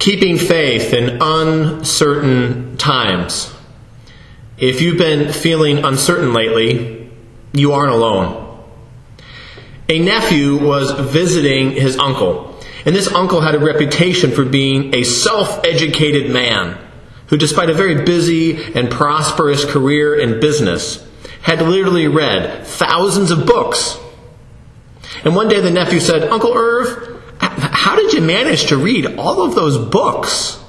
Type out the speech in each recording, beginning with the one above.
keeping faith in uncertain times. If you've been feeling uncertain lately, you aren't alone. A nephew was visiting his uncle, and this uncle had a reputation for being a self educated man who, despite a very busy and prosperous career in business, had literally read thousands of books. And one day the nephew said, Uncle Irv, did you manage to read all of those books?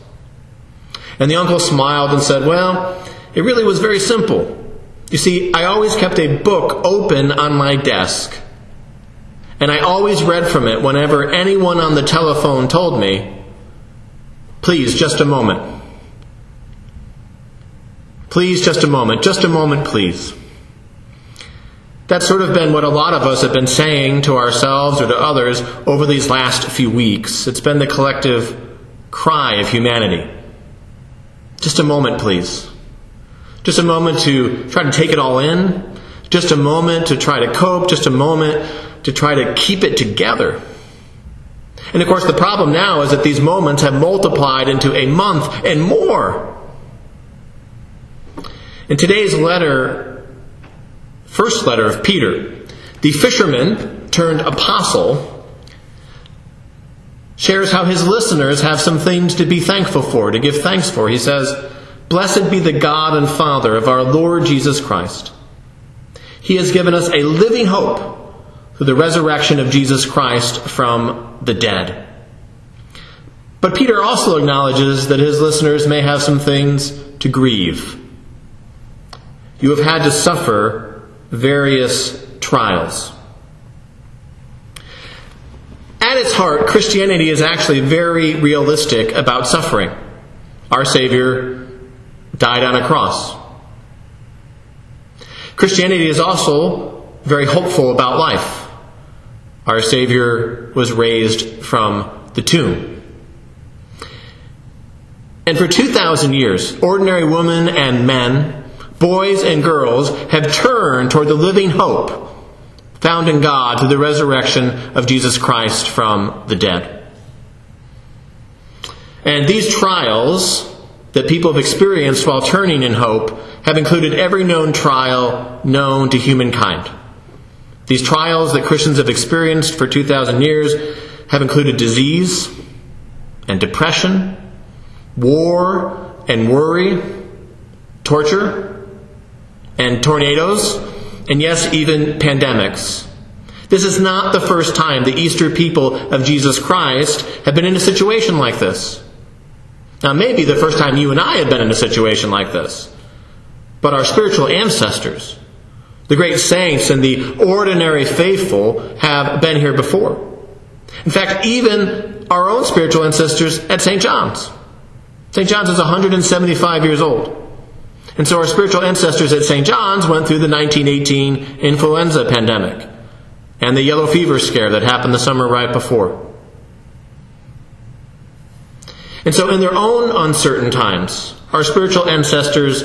And the uncle smiled and said, Well, it really was very simple. You see, I always kept a book open on my desk. And I always read from it whenever anyone on the telephone told me, Please, just a moment. Please, just a moment. Just a moment, please. That's sort of been what a lot of us have been saying to ourselves or to others over these last few weeks. It's been the collective cry of humanity. Just a moment, please. Just a moment to try to take it all in. Just a moment to try to cope. Just a moment to try to keep it together. And of course, the problem now is that these moments have multiplied into a month and more. In today's letter, first letter of Peter, the fisherman turned apostle shares how his listeners have some things to be thankful for, to give thanks for. He says, Blessed be the God and Father of our Lord Jesus Christ. He has given us a living hope through the resurrection of Jesus Christ from the dead. But Peter also acknowledges that his listeners may have some things to grieve. You have had to suffer various trials. At its heart, Christianity is actually very realistic about suffering. Our Savior died on a cross. Christianity is also very hopeful about life. Our Savior was raised from the tomb. And for 2,000 years, ordinary women and men boys and girls have turned toward the living hope found in God through the resurrection of Jesus Christ from the dead. And these trials that people have experienced while turning in hope have included every known trial known to humankind. These trials that Christians have experienced for 2,000 years have included disease and depression, war and worry, torture, and tornadoes, and yes, even pandemics. This is not the first time the Easter people of Jesus Christ have been in a situation like this. Now, maybe the first time you and I have been in a situation like this. But our spiritual ancestors, the great saints and the ordinary faithful, have been here before. In fact, even our own spiritual ancestors at St. John's. St. John's is 175 years old. And so our spiritual ancestors at St. John's went through the 1918 influenza pandemic and the yellow fever scare that happened the summer right before. And so, in their own uncertain times, our spiritual ancestors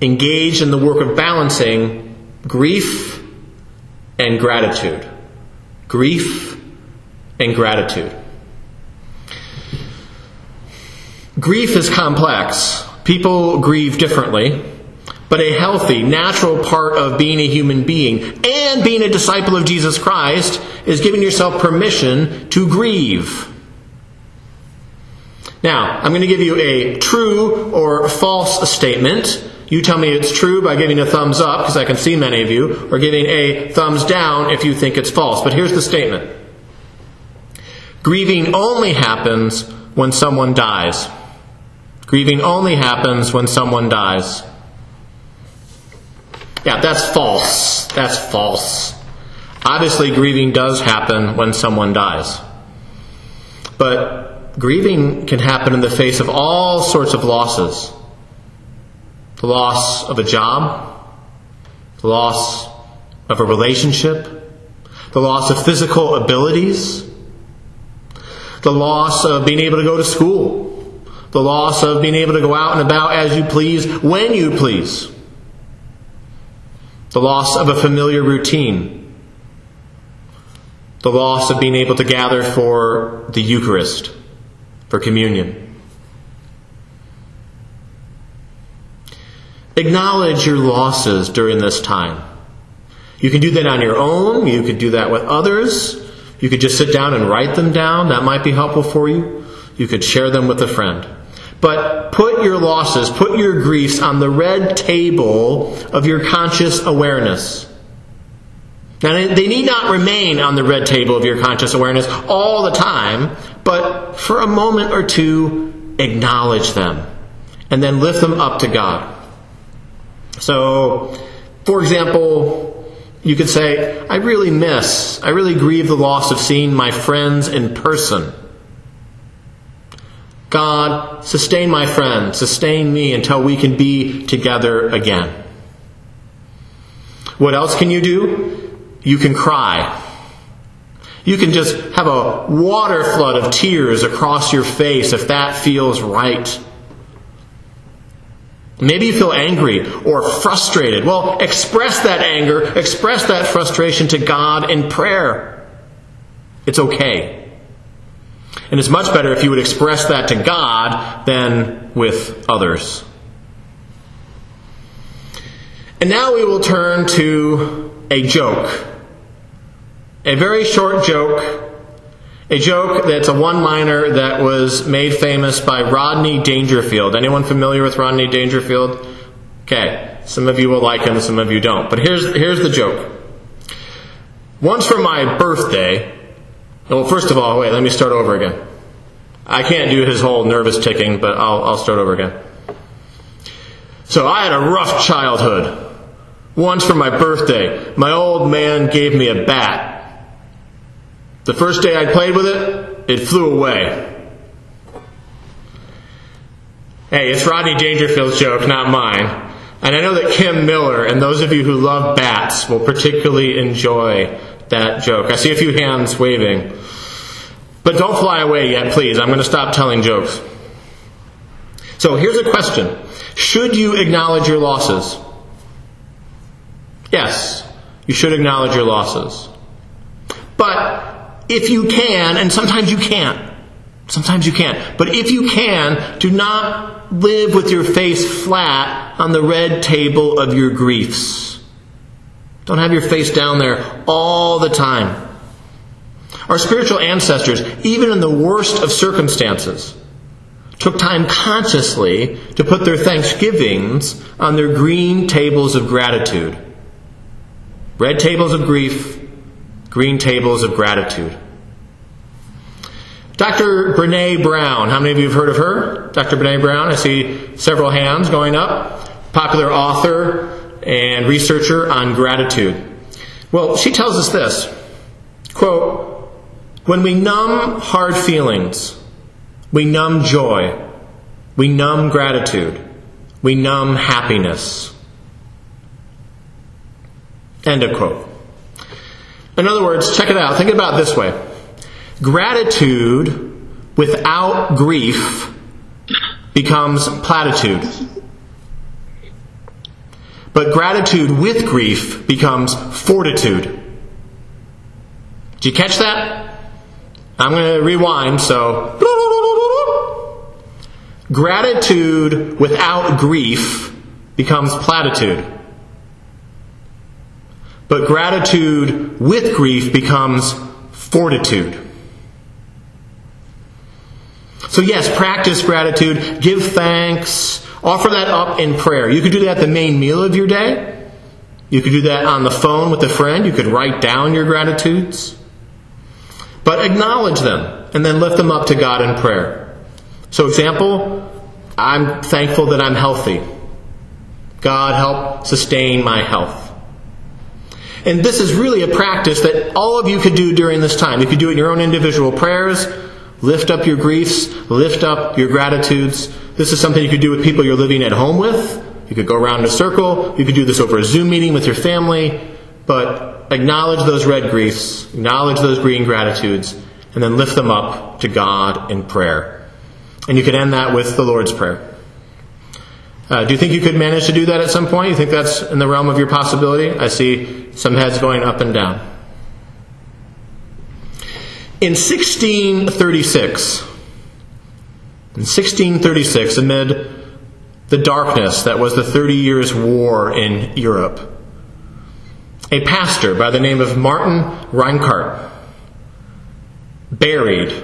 engaged in the work of balancing grief and gratitude. Grief and gratitude. Grief is complex. People grieve differently, but a healthy, natural part of being a human being and being a disciple of Jesus Christ is giving yourself permission to grieve. Now, I'm going to give you a true or false statement. You tell me it's true by giving a thumbs up, because I can see many of you, or giving a thumbs down if you think it's false. But here's the statement Grieving only happens when someone dies. Grieving only happens when someone dies. Yeah, that's false. That's false. Obviously, grieving does happen when someone dies. But grieving can happen in the face of all sorts of losses the loss of a job, the loss of a relationship, the loss of physical abilities, the loss of being able to go to school, the loss of being able to go out and about as you please, when you please, the loss of a familiar routine, the loss of being able to gather for the Eucharist, for communion. Acknowledge your losses during this time. You can do that on your own, you could do that with others, you could just sit down and write them down, that might be helpful for you. You could share them with a friend. But put your losses, put your griefs on the red table of your conscious awareness. Now, they need not remain on the red table of your conscious awareness all the time, but for a moment or two, acknowledge them and then lift them up to God. So, for example, you could say, I really miss, I really grieve the loss of seeing my friends in person. God, sustain my friend, sustain me until we can be together again. What else can you do? You can cry. You can just have a water flood of tears across your face if that feels right. Maybe you feel angry or frustrated. Well, express that anger, express that frustration to God in prayer. It's okay. And it's much better if you would express that to God than with others. And now we will turn to a joke. A very short joke. A joke that's a one liner that was made famous by Rodney Dangerfield. Anyone familiar with Rodney Dangerfield? Okay. Some of you will like him, some of you don't. But here's, here's the joke. Once for my birthday, well, first of all, wait, let me start over again. I can't do his whole nervous ticking, but I'll, I'll start over again. So I had a rough childhood. Once for my birthday, my old man gave me a bat. The first day I played with it, it flew away. Hey, it's Rodney Dangerfield's joke, not mine. And I know that Kim Miller and those of you who love bats will particularly enjoy that joke. I see a few hands waving. But don't fly away yet, please. I'm going to stop telling jokes. So here's a question Should you acknowledge your losses? Yes, you should acknowledge your losses. But if you can, and sometimes you can't, sometimes you can't, but if you can, do not live with your face flat on the red table of your griefs. Don't have your face down there all the time. Our spiritual ancestors, even in the worst of circumstances, took time consciously to put their thanksgivings on their green tables of gratitude. Red tables of grief, green tables of gratitude. Dr. Brene Brown, how many of you have heard of her? Dr. Brene Brown, I see several hands going up. Popular author and researcher on gratitude. Well, she tells us this quote, when we numb hard feelings, we numb joy, we numb gratitude, we numb happiness. End of quote. In other words, check it out. Think about it this way gratitude without grief becomes platitude. But gratitude with grief becomes fortitude. Did you catch that? I'm going to rewind, so. Gratitude without grief becomes platitude. But gratitude with grief becomes fortitude. So, yes, practice gratitude, give thanks, offer that up in prayer. You could do that at the main meal of your day. You could do that on the phone with a friend. You could write down your gratitudes. But acknowledge them and then lift them up to God in prayer. So, example, I'm thankful that I'm healthy. God help sustain my health. And this is really a practice that all of you could do during this time. You could do it in your own individual prayers, lift up your griefs, lift up your gratitudes. This is something you could do with people you're living at home with. You could go around in a circle. You could do this over a Zoom meeting with your family. But acknowledge those red griefs, acknowledge those green gratitudes, and then lift them up to God in prayer. And you can end that with the Lord's Prayer. Uh, do you think you could manage to do that at some point? You think that's in the realm of your possibility? I see some heads going up and down. In 1636, in 1636, amid the darkness that was the Thirty Years' War in Europe. A pastor by the name of Martin Rinkart buried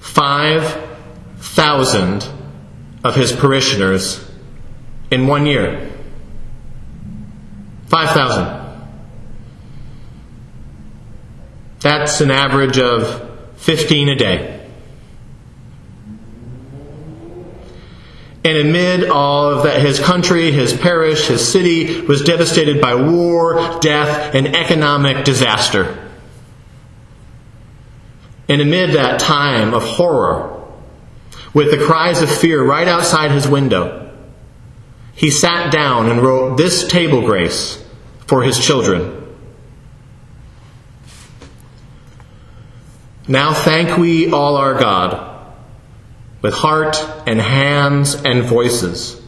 5,000 of his parishioners in one year. 5,000. That's an average of 15 a day. And amid all of that, his country, his parish, his city was devastated by war, death, and economic disaster. And amid that time of horror, with the cries of fear right outside his window, he sat down and wrote this table grace for his children. Now thank we all our God with heart and hands and voices,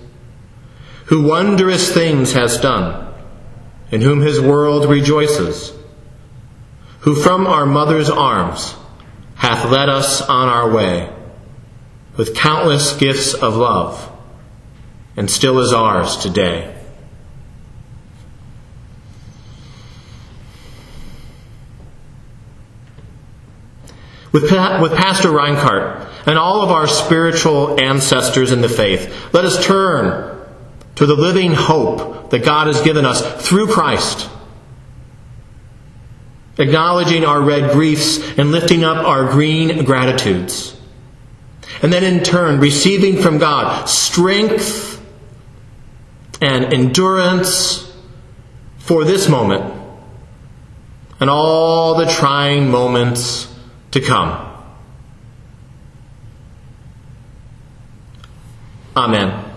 who wondrous things has done, in whom his world rejoices, who from our mother's arms hath led us on our way with countless gifts of love, and still is ours today. With, with Pastor Rinkart and all of our spiritual ancestors in the faith, let us turn to the living hope that God has given us through Christ. Acknowledging our red griefs and lifting up our green gratitudes. And then in turn, receiving from God strength and endurance for this moment and all the trying moments to come. Amen.